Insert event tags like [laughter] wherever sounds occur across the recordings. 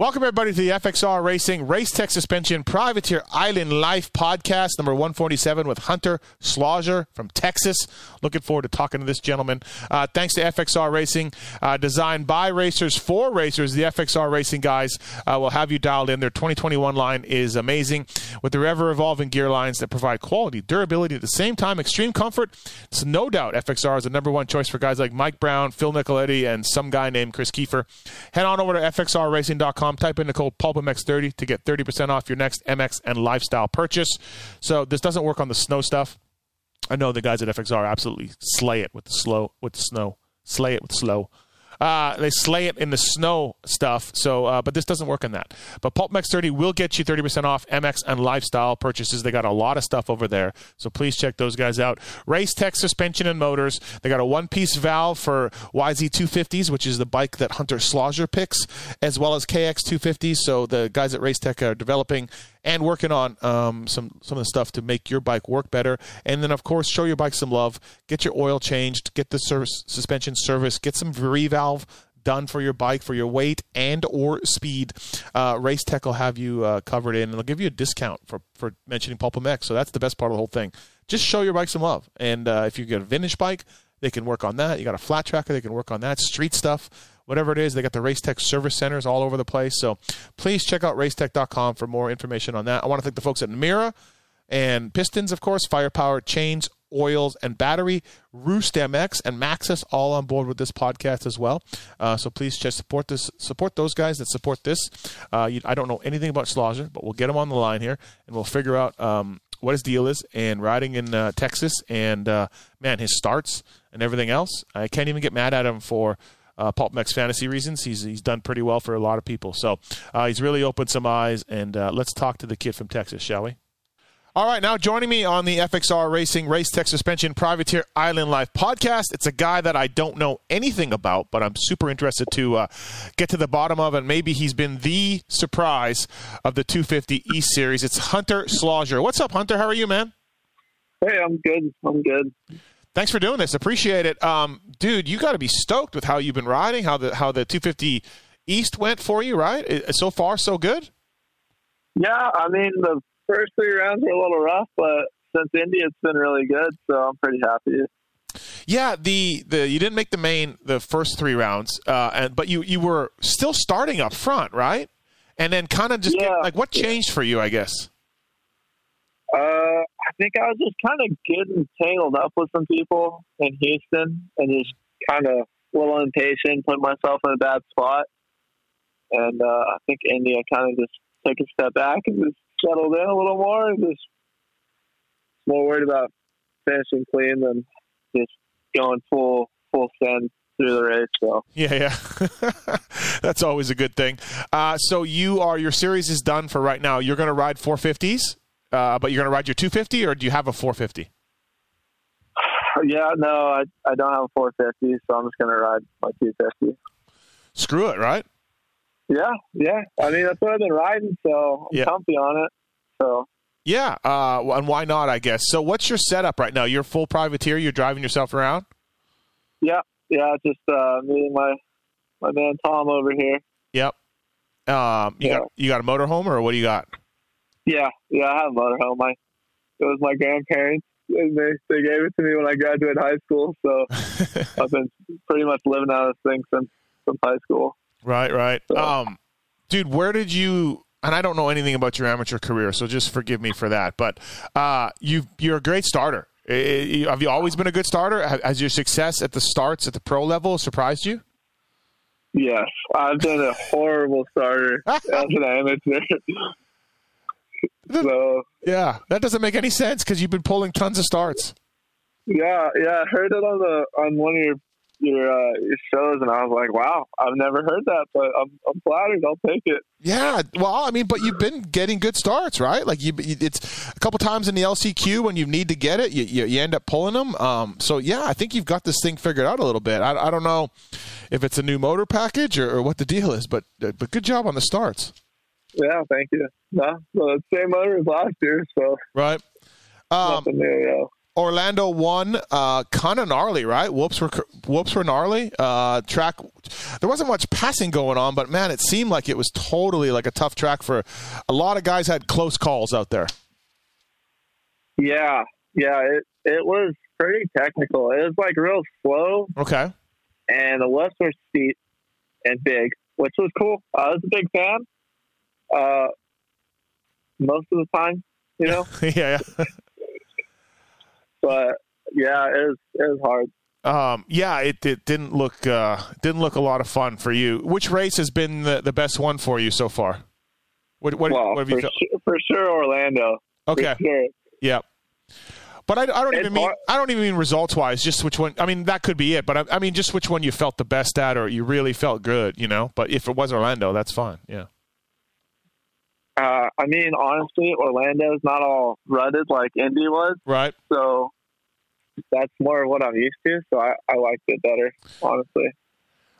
Welcome, everybody, to the FXR Racing Race Tech Suspension Privateer Island Life podcast, number 147, with Hunter Schlosser from Texas. Looking forward to talking to this gentleman. Uh, thanks to FXR Racing, uh, designed by racers for racers. The FXR Racing guys uh, will have you dialed in. Their 2021 line is amazing with their ever evolving gear lines that provide quality, durability, at the same time, extreme comfort. So, no doubt, FXR is the number one choice for guys like Mike Brown, Phil Nicoletti, and some guy named Chris Kiefer. Head on over to FXRRacing.com Type in the code PulpMX30 to get 30% off your next MX and lifestyle purchase. So this doesn't work on the snow stuff. I know the guys at FXR absolutely slay it with the slow with the snow. Slay it with slow. Uh, they slay it in the snow stuff. So, uh, but this doesn't work on that. But PulpMX 30 will get you 30% off MX and lifestyle purchases. They got a lot of stuff over there. So please check those guys out. Race Tech suspension and motors. They got a one piece valve for YZ250s, which is the bike that Hunter Schlosser picks, as well as KX250s. So the guys at Race Tech are developing and working on um, some some of the stuff to make your bike work better. And then, of course, show your bike some love. Get your oil changed. Get the service, suspension service. Get some revalve done for your bike for your weight and or speed. Uh, Race Tech will have you uh, covered in, and they'll give you a discount for for mentioning PulpMX. So that's the best part of the whole thing. Just show your bike some love. And uh, if you get a vintage bike, they can work on that. You got a flat tracker, they can work on that. Street stuff whatever it is. They got the Racetech service centers all over the place. So please check out racetech.com for more information on that. I want to thank the folks at Mira and Pistons, of course, Firepower, Chains, Oils, and Battery, Roost MX, and Maxxis all on board with this podcast as well. Uh, so please just support this, support those guys that support this. Uh, you, I don't know anything about Schlosser, but we'll get him on the line here and we'll figure out um, what his deal is and riding in uh, Texas and uh, man, his starts and everything else. I can't even get mad at him for uh, PulpMX fantasy reasons. He's he's done pretty well for a lot of people. So uh, he's really opened some eyes. And uh, let's talk to the kid from Texas, shall we? All right, now joining me on the FXR Racing Race Tech Suspension Privateer Island Life podcast. It's a guy that I don't know anything about, but I'm super interested to uh, get to the bottom of, and maybe he's been the surprise of the 250 East Series. It's Hunter Schlosser. What's up, Hunter? How are you, man? Hey, I'm good. I'm good. Thanks for doing this. Appreciate it, um, dude. You got to be stoked with how you've been riding, how the how the 250 East went for you, right? So far, so good. Yeah, I mean the first three rounds were a little rough, but since Indy, it's been really good, so I'm pretty happy. Yeah, the, the you didn't make the main the first three rounds, uh, and but you you were still starting up front, right? And then kind of just yeah. get, like what changed for you, I guess. Uh, I think I was just kind of getting tangled up with some people in Houston and just kind of a little impatient, put myself in a bad spot. And uh, I think Indy kind of just took a step back and just settled in a little more and just more worried about finishing clean than just going full full send through the race. So yeah, yeah, [laughs] that's always a good thing. Uh, so you are your series is done for right now. You're going to ride 450s uh, but you're going to ride your 250, or do you have a 450? Yeah, no, I I don't have a 450, so I'm just going to ride my 250. Screw it, right? Yeah, yeah. I mean, that's what I've been riding, so I'm yeah. comfy on it. So yeah, uh, and why not? I guess. So, what's your setup right now? You're full privateer. You're driving yourself around. Yeah, yeah. Just uh, me and my my man Tom over here. Yep. Um, you yeah. got you got a motorhome, or what do you got? Yeah, yeah, I have a motorhome. My it was my grandparents. And they they gave it to me when I graduated high school. So [laughs] I've been pretty much living out of this thing since since high school. Right, right. So. Um, dude, where did you? And I don't know anything about your amateur career, so just forgive me for that. But uh, you you're a great starter. Have you always been a good starter? Has your success at the starts at the pro level surprised you? Yes, I've been a horrible starter as an amateur. So yeah, that doesn't make any sense because you've been pulling tons of starts. Yeah, yeah, I heard it on the on one of your your, uh, your shows, and I was like, wow, I've never heard that, but I'm, I'm flattered. I'll take it. Yeah, well, I mean, but you've been getting good starts, right? Like you, it's a couple times in the LCQ when you need to get it, you, you, you end up pulling them. Um, so yeah, I think you've got this thing figured out a little bit. I, I don't know if it's a new motor package or, or what the deal is, but but good job on the starts. Yeah, thank you. No, well, same motor as last year, so right. Um, nothing new, yeah. Orlando won, uh, kind of gnarly, right? Whoops were whoops were gnarly. Uh, track, there wasn't much passing going on, but man, it seemed like it was totally like a tough track for a lot of guys. Had close calls out there. Yeah, yeah, it it was pretty technical. It was like real slow. Okay. And the lifts were steep and big, which was cool. I was a big fan. Uh, most of the time, you know. [laughs] yeah. but yeah, it was it was hard. Um, yeah, it, it didn't look uh, didn't look a lot of fun for you. Which race has been the, the best one for you so far? What, what, well, what have for, you felt? sure, for sure, Orlando. Okay. Sure. Yeah. But I, I don't It's even mean hard- I don't even mean results wise. Just which one? I mean that could be it. But I, I mean just which one you felt the best at, or you really felt good. You know. But if it was Orlando, that's fine. Yeah. Uh, I mean, honestly, Orlando's not all rutted like Indy was, Right. so that's more of what I'm used to. So I, I liked it better, honestly.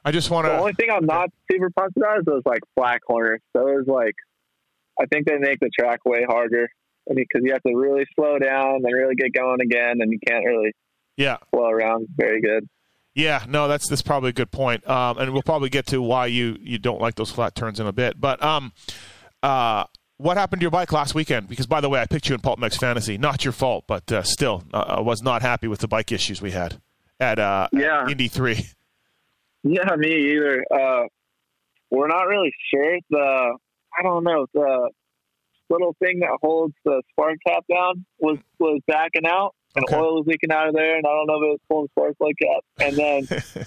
I just want to. The only thing I'm not super pumped about is those like black corners. Those like, I think they make the track way harder because you have to really slow down and really get going again, and you can't really Yeah. flow around very good. Yeah, no, that's that's probably a good point. Um, and we'll probably get to why you you don't like those flat turns in a bit. But um, uh, what happened to your bike last weekend? Because by the way, I picked you in PulpMX Fantasy. Not your fault, but uh, still, uh, I was not happy with the bike issues we had at uh, Yeah. Indy Three. [laughs] Yeah, me either. Uh, we're not really sure. The I don't know the little thing that holds the spark cap down was was backing out, and Okay. oil was leaking out of there, and I don't know if it was pulling spark plug cap. And then [laughs]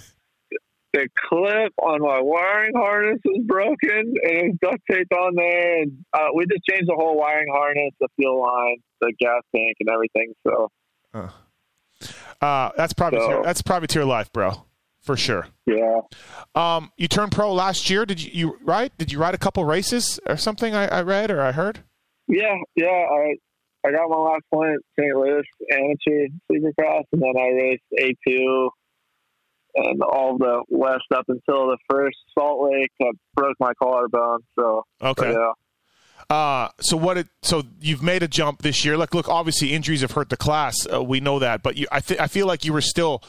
the clip on my wiring harness was broken, and it was duct taped on there. And uh, we just changed the whole wiring harness, the fuel line, the gas tank, and everything. So Uh, that's probably So- that's probably to your life, bro, for sure. yeah, Um, you turned pro last year. Did you, you right? Did you ride a couple races or something? I, I read or I heard. Yeah, yeah. I I got my last point at St. Louis amateur supercross, and then I raced A two and all the west up until the first Salt Lake. I broke my collarbone, so Okay. yeah. Uh, so what? It, so you've made a jump this year. Look, look. Obviously, injuries have hurt the class. Uh, we know that, but you, I, th- I feel like you were still,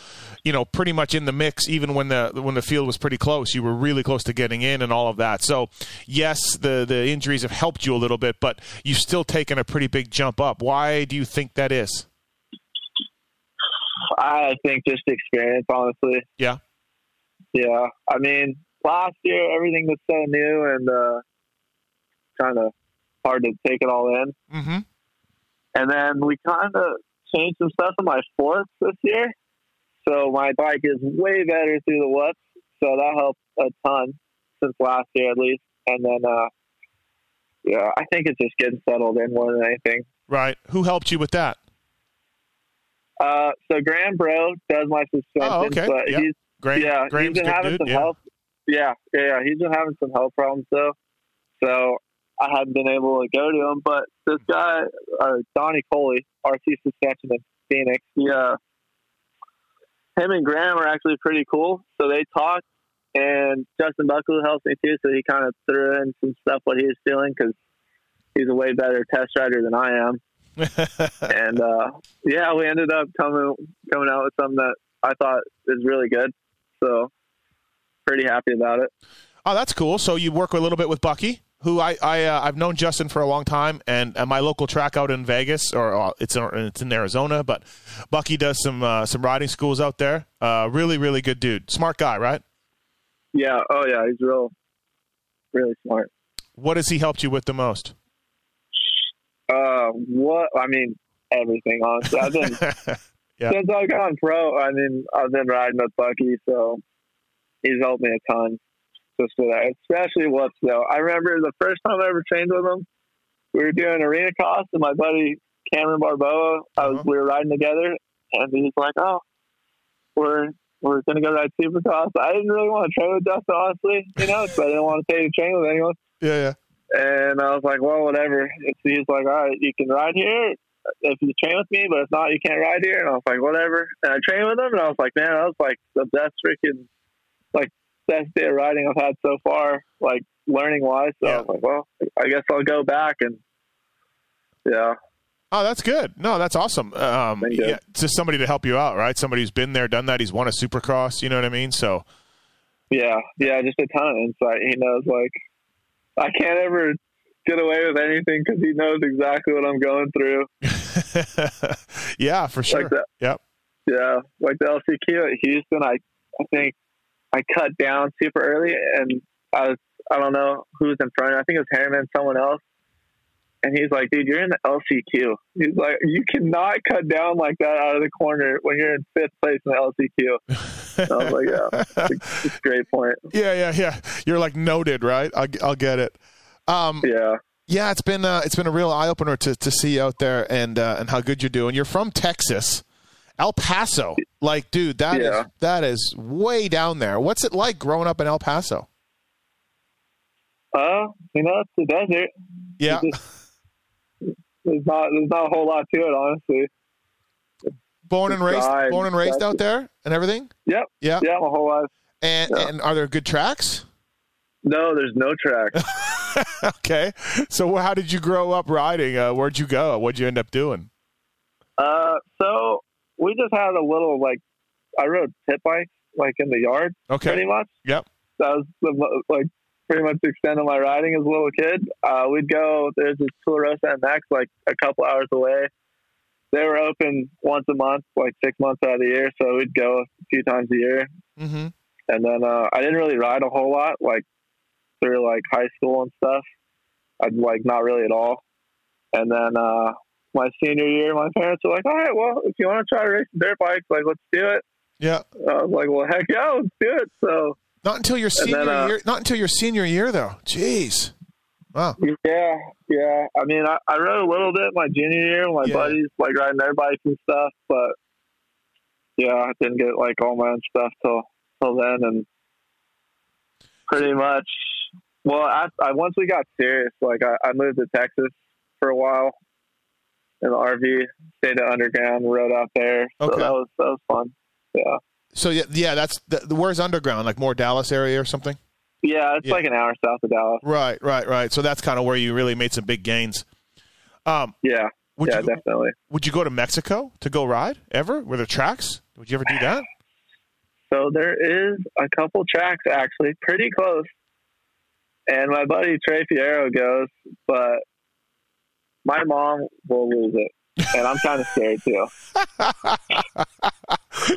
you know, pretty much in the mix, even when the when the field was pretty close. You were really close to getting in and all of that. So, yes, the the injuries have helped you a little bit, but you've still taken a pretty big jump up. Why do you think that is? I think just experience, honestly. Yeah. Yeah. I mean, last year everything was so new and uh, kind of hard to take it all in. Mm-hmm. And then we kind of changed some stuff in my forks this year. So my bike is way better through the whoops. So that helped a ton since last year at least. And then, uh, yeah, I think it's just getting settled in more than anything. Right. Who helped you with that? Uh, so Graham Bro does my suspension, Oh, okay. but Yep. he's Graham, yeah, Graham's he's been having dude. some Yeah. health. Yeah, yeah, yeah, he's been having some health problems though. So I haven't been able to go to him. But this guy, uh, Donnie Coley, RC Suspension in Phoenix, he, uh, him and Graham are actually pretty cool. So they talked, and Justin Buckelew helped me too. So he kind of threw in some stuff what he was feeling because he's a way better test rider than I am. [laughs] and uh, yeah, we ended up coming coming out with something that I thought is really good. So pretty happy about it. Oh, that's cool. So you work a little bit with Bucky, who I, I uh, I've known Justin for a long time, and at my local track out in Vegas, or uh, it's in, it's in Arizona, but Bucky does some uh, some riding schools out there. Uh, really, really good dude, smart guy, right? Yeah. Oh yeah, he's real, really smart. What has he helped you with the most? Uh, what I mean, everything. Honestly, I've been [laughs] Yeah. since I've gone pro. I mean, I've been riding with Bucky, so he's helped me a ton. Just for that, especially whoops though. I remember the first time I ever trained with him. We were doing arenacross, and my buddy Cameron Barboa. I was Uh-huh. we were riding together, and he's like, "Oh, we're we're gonna go ride Supercross." I didn't really want to train with Dustin, honestly, you know, but I didn't want to pay to train with anyone. yeah, yeah. And I was like, well, whatever. And so he's like, all right, you can ride here if you train with me, but if not, you can't ride here. And I was like, whatever. And I trained with him, and I was like, man, that was like the best freaking, like, best day of riding I've had so far, like, learning wise. So I was like, well, I guess I'll go back. And yeah, Oh, that's good. No, that's awesome. Um, yeah, just somebody to help you out, right? Somebody who's been there, done that. He's won a Supercross. You know what I mean? So, Yeah, yeah, just a ton of insight. He knows like I can't ever get away with anything because he knows exactly what I'm going through. [laughs] yeah, for sure. Like that. Yep. Yeah, like the LCQ at Houston, I I think I cut down super early, and I was I don't know who's in front. of me. I think it was Harriman, someone else. And he's like, dude, you're in the LCQ. He's like, you cannot cut down like that out of the corner when you're in fifth place in the LCQ. [laughs] [laughs] I was like, yeah, it's, it's great point. yeah, yeah, yeah. You're like noted, right? I'll, I'll get it. Um, Yeah. yeah, it's been uh, it's been a real eye opener to to see you out there and uh, and how good you're doing. You're from Texas, El Paso. Like, dude, that is Yeah. that is way down there. What's it like growing up in El Paso? Uh, you know, it's the desert. Yeah, It's just- there's not there's not a whole lot to it, honestly. Born and raised, Drive, born and raised that's out there and everything. Yep. Yeah, Yeah, my whole life. and Yeah. and are there good tracks? No, there's no tracks. [laughs] okay, so how did you grow up riding? Uh, where'd you go? What'd you end up doing? Uh, so we just had a little like I rode pit bikes like in the yard Okay, pretty much. Yep. That was the, like pretty much the extent of my riding as a little kid. Uh, we'd go. There's this Tularosa MX like a couple hours away. They were open once a month, like six months out of the year. So we'd go a few times a year. mm-hmm. And then uh, I didn't really ride a whole lot, like through like high school and stuff. I'd like not really at all. And then uh, my senior year, my parents were like, "All right, well, if you want to try to race dirt bikes, like let's do it." yeah. I was like, "Well, heck yeah, let's do it." So Not until your And then, senior uh, year. Not until your senior year, though. Jeez. Wow. yeah, yeah. I mean, I, I rode a little bit my junior year, with my Yeah. buddies like riding their bikes and stuff, but yeah, I didn't get like all my own stuff till till then, and pretty much. Well, I, I once we got serious, like I, I moved to Texas for a while in the RV, stayed at underground, rode out there. So Okay. that was that was fun. Yeah, So yeah, yeah. That's the, the where's underground, like more Dallas area or something. Yeah. It's Yeah. like an hour south of Dallas. Right, right, right. So that's kind of where you really made some big gains. Um, Yeah, would yeah, you definitely. would you go to Mexico to go ride ever? Were there tracks? Would you ever do that? So there is a couple tracks actually pretty close. And my buddy Trey Fierro goes, but my mom will lose it. And I'm kind of scared too. [laughs]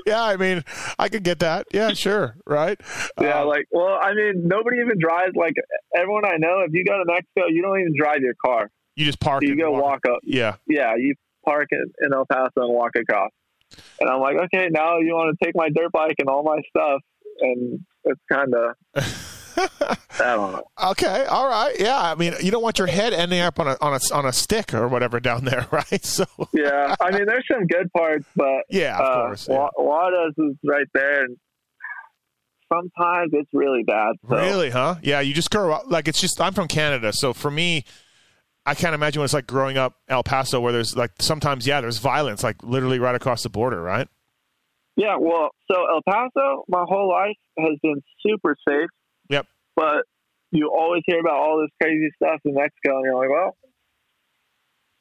yeah, I mean, I could get that. Yeah, sure, right? Yeah, Uh, like, well, I mean, nobody even drives. Like, everyone I know, if you go to Mexico, you don't even drive your car. you just park. You and go walk up. Yeah, Yeah, you park in, in El Paso and walk across. And I'm like, okay, now you want to take my dirt bike and all my stuff. And it's kind of, I don't know. [laughs] okay, all right. Yeah, I mean, you don't want your head ending up on a on a on a stick or whatever down there, [laughs] right? So Yeah, I mean, there's some good parts, but [laughs] yeah, of uh, course. yeah. Wa- Juarez is right there, and sometimes it's really bad. So. Really, huh? Yeah, you just grow up like it's just. I'm from Canada, so for me, I can't imagine what it's like growing up El Paso, where there's like sometimes, yeah, there's violence, like literally right across the border, right? Yeah, well, so El Paso, my whole life has been super safe. But you always hear about all this crazy stuff in Mexico, and you're like, well,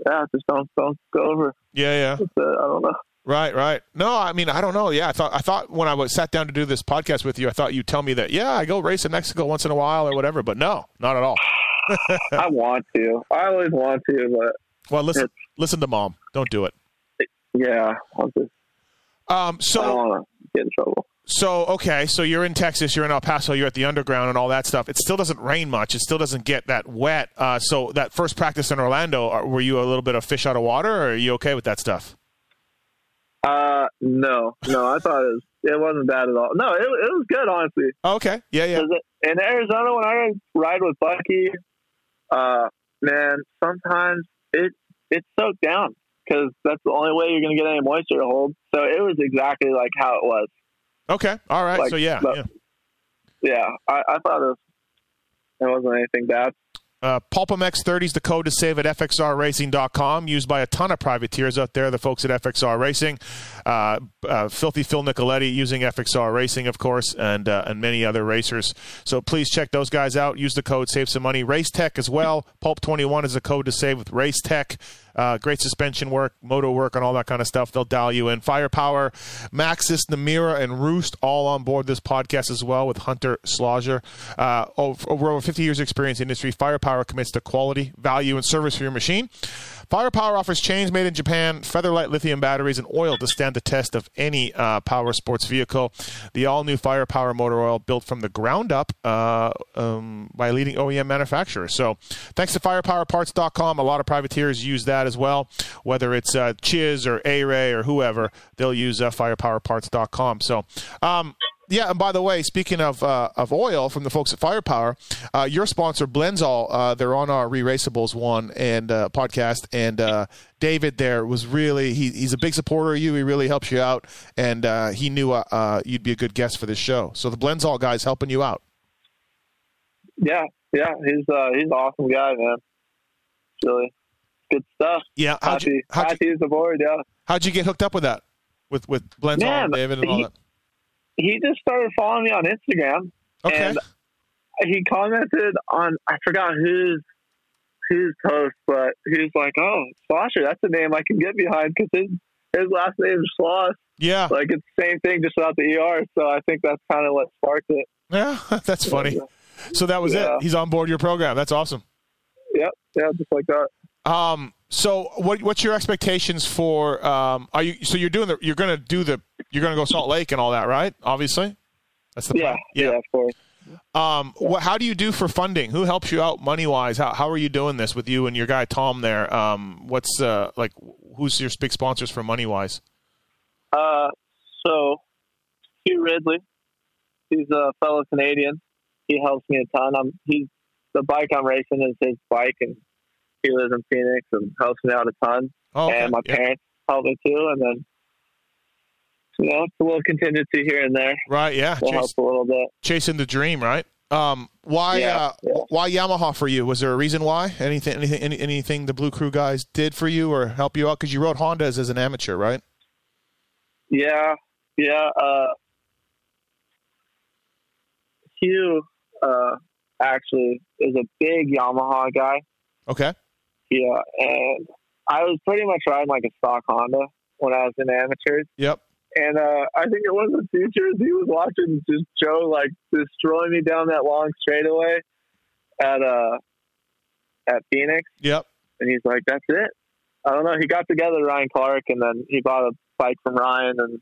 yeah, just don't don't go over. Yeah, yeah. Uh, I don't know. Right, right. No, I mean, I don't know. Yeah, I thought I thought when I was sat down to do this podcast with you, I thought you'd tell me that. Yeah, I go race in Mexico once in a while or whatever, but no, not at all. [laughs] [laughs] I want to. I always want to, but Well, listen, listen to mom. Don't do it. yeah, I'll just, Um, I don't so want to get in trouble. So okay, so you're in Texas, you're in El Paso, you're at the underground and all that stuff. It still doesn't rain much. It still doesn't get that wet. Uh, so that first practice in Orlando, are, were you a little bit of fish out of water, or are you okay with that stuff? Uh, no, no, I thought it was it wasn't bad at all. No, it it was good, honestly. Oh, okay, yeah, yeah. in Arizona, when I ride with Bucky, uh, man, sometimes it it's soaked down because that's the only way you're going to get any moisture to hold. So it was exactly like how it was. Okay, all right. Like, so yeah, but- yeah. Yeah, I, I thought it, was, it wasn't anything bad. Uh, PulpMX 30 is the code to save at fxrracing.com, used by a ton of privateers out there, the folks at FXR Racing. Uh, uh, Filthy Phil Nicoletti using FXR Racing, of course, and uh, and many other racers. So please check those guys out. Use the code, save some money. Race Tech as well. Pulp 21 is a code to save with Race Tech. Uh, great suspension work, moto work, and all that kind of stuff. They'll dial you in. Firepower, Maxxis, Namura, and Roost all on board this podcast as well with Hunter Schlosser. Uh, over, over 50 years experience in the industry, Firepower commits to quality, value, and service for your machine. Firepower offers chains made in Japan, featherlight lithium batteries, and oil to stand the test of any uh, power sports vehicle. The all new Firepower motor oil built from the ground up uh, um, by leading OEM manufacturer. So, thanks to firepowerparts.com, a lot of privateers use that as well. Whether it's uh, Chiz or A Ray or whoever, they'll use uh, firepowerparts.com. So, um, yeah, and by the way, speaking of uh, of oil from the folks at Firepower, uh, your sponsor Blendzall, uh, they're on our Re-Raceables one and uh, podcast, and uh, David there was really he, he's a big supporter of you. He really helps you out, and uh, he knew you'd be a good guest for this show. So the Blendzall guy's helping you out. Yeah, yeah, he's he's an awesome guy, man. Really good stuff. Yeah, how'd happy, you, how'd happy you, aboard. Yeah. How'd you get hooked up with that? With with Blendzall and David and all he, that he just started following me on Instagram. Okay. And he commented on I forgot whose whose post, but he was like, "Oh, Schlosser, that's a name I can get behind because his his last name is Schloss. Yeah, like it's the same thing, just without the er. So I think that's kind of what sparked it. Yeah, [laughs] that's funny. So that was yeah. it. He's on board your program. That's awesome. Yep. Yeah, just like that. Um. So, what what's your expectations for? Um. Are you so you're doing the you're going to do the you're going to go Salt Lake and all that, right? Obviously, that's the yeah, plan. Yeah, yeah, of course. Um, yeah. what, how do you do for funding? Who helps you out money wise? How, how are you doing this with you and your guy Tom there? Um, what's uh, like, who's your big sponsors for money wise? Uh, so Hugh Ridley, he's a fellow Canadian. He helps me a ton. I'm he's the bike I'm racing is his bike, and he lives in Phoenix and helps me out a ton. Oh, okay. And my parents help me too, and then you know, it's a little contingency here and there. Right. Yeah. Will a little bit. Chasing the dream, right? Um, why? Yeah, uh, yeah. Why Yamaha for you? Was there a reason why? Anything? Anything? Any, anything the Blue Crew guys did for you or help you out? Because you rode Hondas as an amateur, right? Yeah. Yeah. Uh, Hugh uh, actually is a big Yamaha guy. Okay. Yeah, and I was pretty much riding like a stock Honda when I was in amateurs. Yep. And uh, I think it was the futures. He was watching just Joe like destroy me down that long straightaway at uh at Phoenix. Yep. And he's like, "That's it." I don't know. He got together Ryan Clark, and then he bought a bike from Ryan, and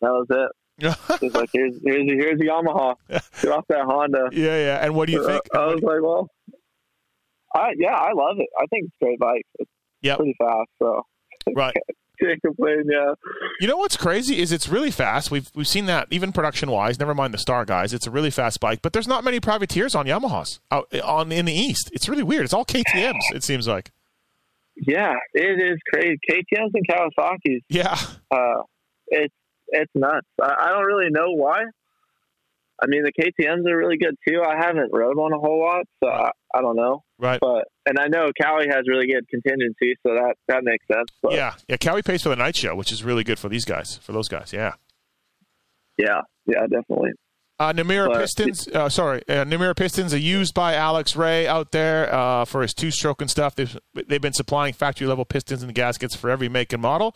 that was it. [laughs] he's like, "Here's here's here's a Yamaha. Get off that Honda." [laughs] Yeah, yeah. And what do you think? Uh, I was like, "Well, I yeah, I love it. I think it's a great bike. It's yep. pretty fast, so right." [laughs] can't complain. Yeah. You know what's crazy is it's really fast. We've we've seen that even production wise. Never mind the star guys. It's a really fast bike, but there's not many privateers on Yamahas out on in the east. It's really weird. It's all KTM's. It seems like. Yeah, it is crazy. KTM's and Kawasaki's. Yeah. Uh, it's it's nuts. I, I don't really know why. I mean, the KTM's are really good too. I haven't rode one a whole lot, so I, I don't know. Right. But and I know Kawi has really good contingency, so that that makes sense. But. Yeah, yeah. Kawi pays for the night show, which is really good for these guys, for those guys. Yeah. Yeah, yeah, definitely. Uh, Namura but, Pistons, uh, sorry, uh, Namura Pistons are used by Alex Ray out there uh, for his two-stroke and stuff. They've, they've been supplying factory-level pistons and gaskets for every make and model.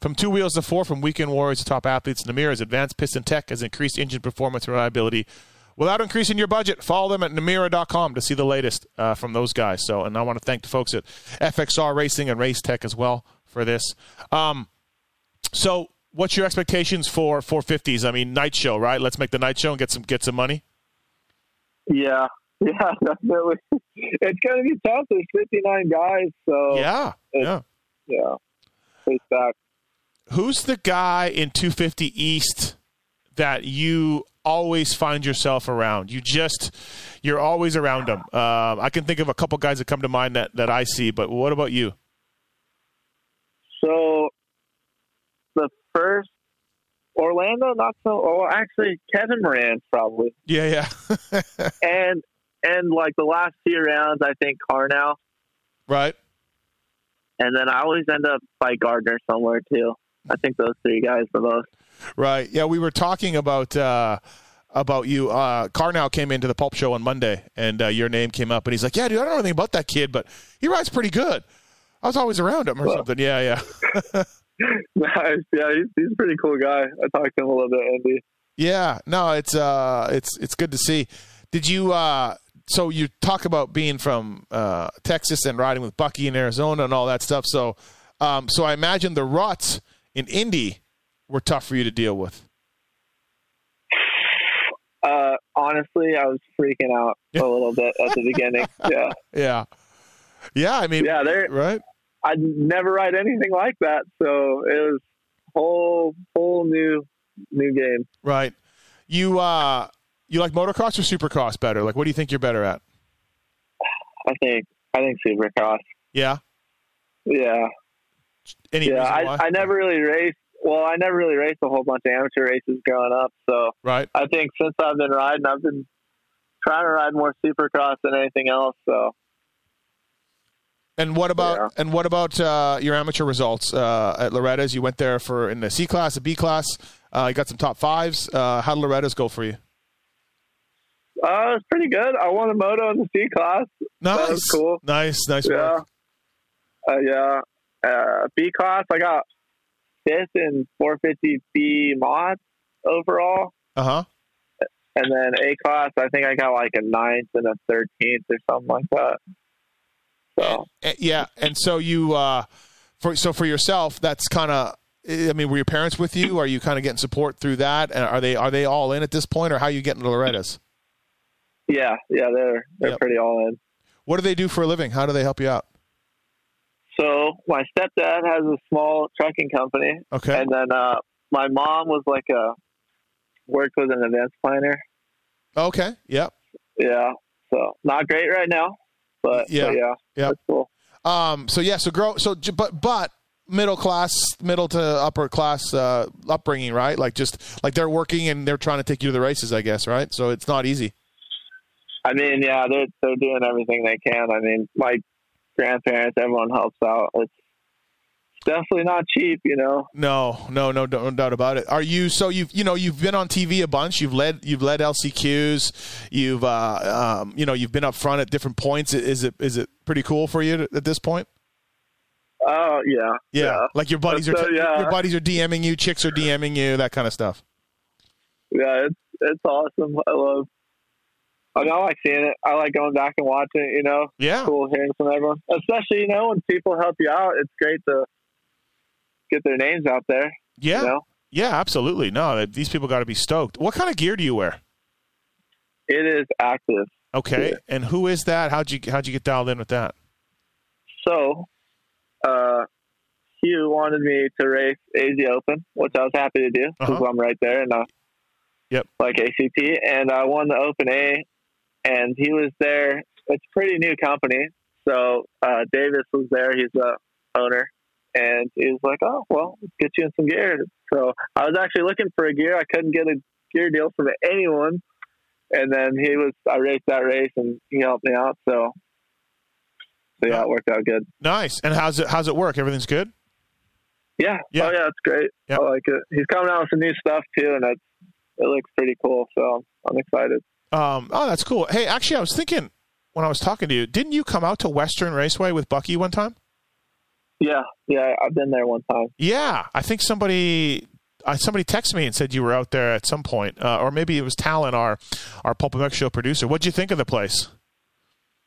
From two wheels to four, from weekend warriors to top athletes, Namura's advanced piston tech has increased engine performance and reliability without increasing your budget. Follow them at Namura.com to see the latest uh, from those guys. So, and I want to thank the folks at FXR Racing and Race Tech as well for this. Um, so, what's your expectations for 450s? I mean, night show, right? Let's make the night show and get some get some money. Yeah, [laughs] yeah, definitely. It's going to be tough. There's 59 guys, so yeah, yeah, yeah. Face back. Who's the guy in 250 East that you always find yourself around. You just you're always around them. Uh, I can think of a couple guys that come to mind that that I see. But what about you? So first Orlando, not so. Oh, actually, Kevin Moreau probably. Yeah, yeah. [laughs] and and like the last few rounds, I think Carnow, Right. and then I always end up by Gardner somewhere too. I think those three guys the most. Right. Yeah, we were talking about uh, about you. Uh, Carnow came into the Pulp Show on Monday, and uh, your name came up, and he's like, "Yeah, dude, I don't know anything about that kid, but he rides pretty good. I was always around him or Well- something." Yeah, yeah, [laughs] [laughs] nice. Yeah, he's, he's a pretty cool guy. I talked to him a little bit, Andy. yeah. No, it's uh, it's it's good to see. Did you? Uh, so you talk about being from uh, Texas and riding with Bucky in Arizona and all that stuff. So, um, so I imagine the ruts in Indy were tough for you to deal with. Uh, honestly, I was freaking out a little bit at the beginning. [laughs] Yeah, Yeah, yeah. I mean, yeah. they're right. I'd never ride anything like that, so it was whole whole new new game. Right. You uh you like motocross or supercross better? Like what do you think you're better at? I think I think Supercross. Yeah. Yeah, Any yeah. I. I never really raced. Well, I never really raced a whole bunch of amateur races growing up. So right. I think since I've been riding, I've been trying to ride more Supercross than anything else. So And what about Yeah. and what about uh your amateur results uh at Loretta's? You went there for in the C class, a B class. Uh you got some top fives. Uh how did Loretta's go for you? uh, it's pretty good. I won a moto in the C class. Nice. was cool. Nice, nice Yeah. work. Uh, yeah. Uh, B class, I got fifth in 450B mod overall. Uh-huh. And then A class, I think I got like a ninth and a 13th or something like that. So, Yeah, and so you uh for so for yourself that's kind of I mean, were your parents with you? Are you kind of getting support through that? And are they are they all in at this point, or how are you getting to Loretta's? yeah, yeah, they're they're Yep. pretty all in. What do they do for a living? How do they help you out? So, my stepdad has a small trucking company. Okay. And then uh, my mom was like a, worked with an events planner. Okay. Yep. Yeah. So, not great right now, but Yeah. yeah, but yeah, that's cool. Um. So yeah. So grow. So but but middle class, middle to upper class uh, upbringing, right? Like just like they're working and they're trying to take you to the races, I guess, right? So it's not easy. I mean, yeah, they're they're doing everything they can. I mean, my grandparents, everyone helps out. It's definitely not cheap, you know. No, no, no, no doubt about it. Are you so you've you know you've been on TV a bunch. You've led you've led LCQs. You've uh um you know you've been up front at different points. Is it is it pretty cool for you at this point? Oh yeah, Yeah, like your buddies are yeah. your buddies are DMing you, chicks are DMing you, that kind of stuff. yeah. It's it's awesome. I love. I mean, I like seeing it. I like going back and watching it. You know, Yeah, cool hearing from everyone, especially you know when people help you out. It's great to get their names out there. yeah, You know, yeah, absolutely. No, these people got to be stoked. What kind of gear do you wear? it is active. Okay, Yeah. and who is that? How'd you how'd you get dialed in with that? So, uh, Hugh wanted me to race AZ Open, which I was happy to do because Uh-huh. I'm right there and uh, Yep. like ACT, and I won the Open A, and he was there. It's a pretty new company, so uh, Davis was there. He's the owner, and he was like, "Oh, well, get you in some gear." So I was actually looking for a gear. I couldn't get a gear deal from anyone, and then he was. I raced that race, and he helped me out. So, so yeah, it worked out good. Nice. And how's it how's it work? Everything's good. Yeah. Yeah. Oh yeah, it's great. Yep. I like it. He's coming out with some new stuff too, and it's it looks pretty cool. So I'm excited. Um, oh, that's cool. Hey, actually, I was thinking when I was talking to you, didn't you come out to Western Raceway with Bucky one time? Yeah, yeah. I've been there one time. Yeah, I think somebody uh, somebody texted me and said you were out there at some point, uh, or maybe it was Talon, our our Pulp MX show producer. What'd you think of the place?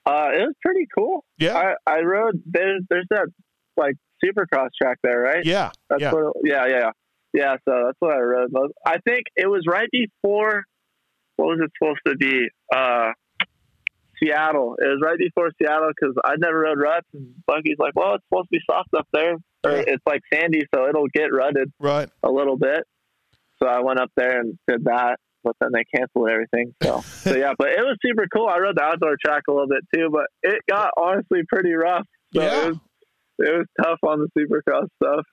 Uh, it was pretty cool. Yeah, I I rode there's there's that like supercross track there, right? yeah, That's yeah. what. Yeah, yeah, yeah. Yeah. So that's what I rode. I think it was right before. What was it supposed to be? Uh, Seattle. It was right before Seattle because I never rode ruts, and Bucky's like, "Well, it's supposed to be soft up there, or it's like sandy, so it'll get rutted." right. a little bit. So I went up there and did that, but then they canceled everything. So, [laughs] so yeah, but it was super cool. I rode the outdoor track a little bit too, but it got honestly pretty rough. So Yeah. it was, it was tough on the supercross stuff.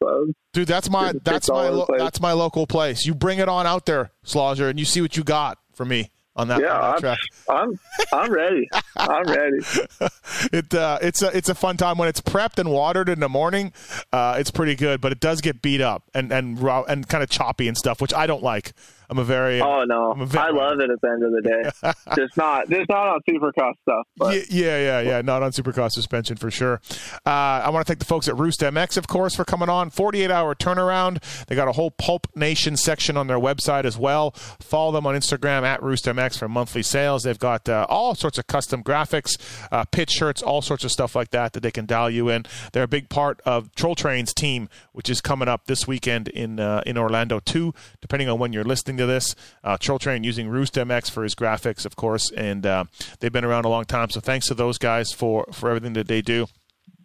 Dude, that's my that's my lo- that's my local place. You bring it on out there, Schlosser, and you see what you got for me. On that, yeah, on that I'm, track. I'm I'm ready. I'm ready. [laughs] it uh, it's a it's a fun time when it's prepped and watered in the morning. Uh, it's pretty good, but it does get beat up and and raw and kind of choppy and stuff, which I don't like. I'm a very oh no, very- I love it at the end of the day. [laughs] just not just not on Supercross stuff, but yeah, yeah, yeah, yeah. Not on Supercross suspension for sure. Uh, I want to thank the folks at Roost MX, of course, for coming on. 48 hour turnaround. They got a whole Pulp Nation section on their website as well. Follow them on Instagram at Roost MX for monthly sales. They've got uh, all sorts of custom graphics, uh, pitch shirts, all sorts of stuff like that that they can dial you in. They're a big part of Troll Train's team, which is coming up this weekend in uh, in Orlando too. Depending on when you're listening to this, uh, Troll Train using Roost MX for his graphics, of course, and uh, they've been around a long time. So thanks to those guys for for everything that they do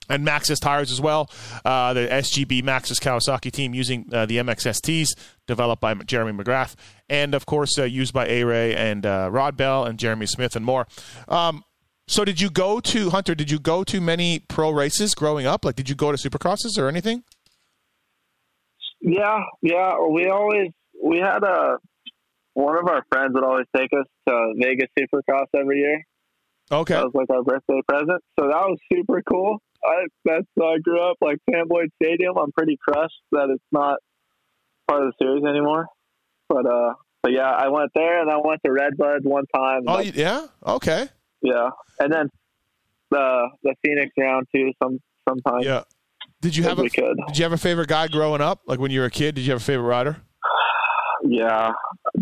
and Maxxis tires as well. Uh, the SGB Maxxis Kawasaki team using uh, the MXSTs developed by Jeremy McGrath, and of course uh, used by A Ray and uh, Rod Bell and Jeremy Smith and more. Um, so, did you go to Hunter? Did you go to many pro races growing up? Like, did you go to Supercrosses or anything? yeah, yeah. We always we had a one of our friends would always take us to Vegas Supercross every year. Okay. That was like our birthday present. So that was super cool. I that's how I grew up like Sam Boyd Stadium. I'm pretty crushed that it's not part of the series anymore. But uh but yeah, I went there and I went to Redbud one time. Oh, Like, yeah. Okay. yeah. And then the the Phoenix round too some sometimes Yeah. Did you have a. Did you have a favorite guy growing up? Like when you were a kid, did you have a favorite rider? Yeah.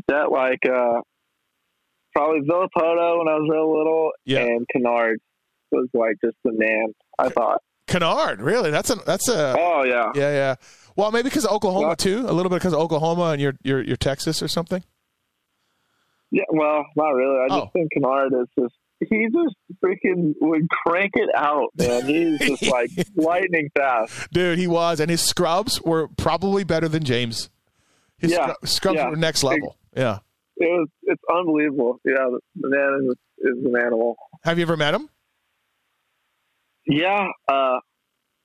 That like uh probably Villopoto when I was real little Yeah. and Canard was like just the man, I thought. Canard. Really? That's a that's a Oh yeah. yeah yeah. Well, maybe because of Oklahoma Well- too. A little bit because of Oklahoma and you're you're you're Texas or something. Yeah, well, not really. I just Oh. think Canard is just he just freaking would crank it out, man. He's just like [laughs] lightning fast. Dude, he was, and his scrubs were probably better than James. His Yeah, scrub- scrubs yeah. were next level. Yeah. It was it's unbelievable. Yeah, the, the man is, is an animal. Have you ever met him? Yeah, uh,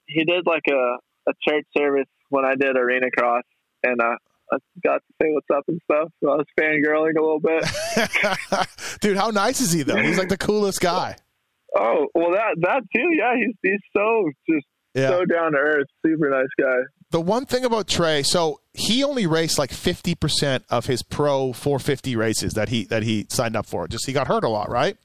he did like a, a church service when I did arena cross, and uh, I got to say what's up and stuff. So I was fangirling a little bit. [laughs] Dude, how nice is he though? He's like the coolest guy. Oh well, that that too. Yeah, he's he's so just Yeah. so down to earth, super nice guy. The one thing about Trey, so he only raced like fifty percent of his pro 450 races that he that he signed up for. Just he got hurt a lot, right?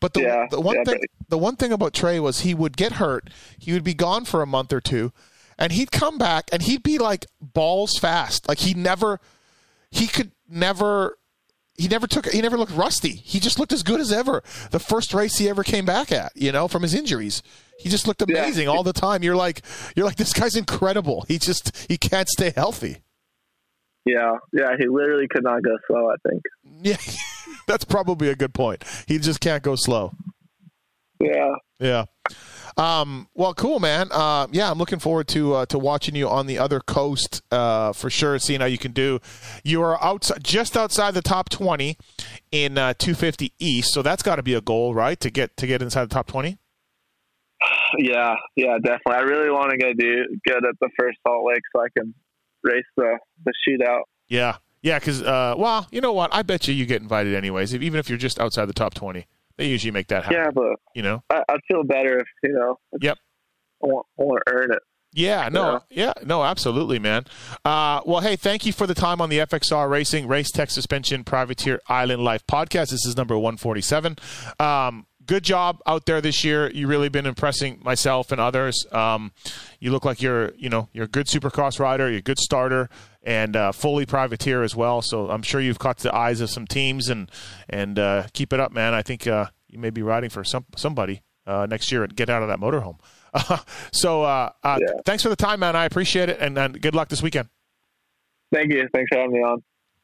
But the, Yeah, the one yeah, thing the one thing about Trey was he would get hurt, he would be gone for a month or two, and he'd come back and he'd be like balls fast. Like he never he could never he never took he never looked rusty. He just looked as good as ever. The first race he ever came back at, you know, from his injuries. He just looked Yeah. amazing all the time. You're like you're like this guy's incredible. He just he can't stay healthy. Yeah, yeah, he literally could not go slow. I think. Yeah. [laughs] That's probably a good point. He just can't go slow. Yeah, Yeah. Um, well, cool, man. Uh, yeah, I'm looking forward to uh, to watching you on the other coast uh, for sure. Seeing how you can do. You are outside, just outside the top 20 in uh, 250 East, so that's got to be a goal, right? To get to get inside the top 20. Yeah, yeah, definitely. I really want to go do good at the first Salt Lake so I can race the the shootout. Yeah, yeah. Because uh, well, you know what? I bet you you get invited anyways, if, even if you're just outside the top 20. They usually make that happen. Yeah, but You know. I, I'd feel better if you know. Yep. I want, I want to earn it. Yeah, no, yeah, no, absolutely, man. Uh, well, hey, thank you for the time on the FXR Racing Race Tech Suspension Privateer Island Life podcast. This is number 147. Um, good job out there this year. You really been impressing myself and others. Um, you look like you're, you know, you're a good Supercross rider. You're a good starter and uh, fully privateer as well. So I'm sure you've caught the eyes of some teams and and uh, keep it up, man. I think uh, you may be riding for some somebody uh, next year and get out of that motorhome. [laughs] so uh, uh, Yeah. thanks for the time, man. I appreciate it, and, and good luck this weekend. Thank you. Thanks for having me on.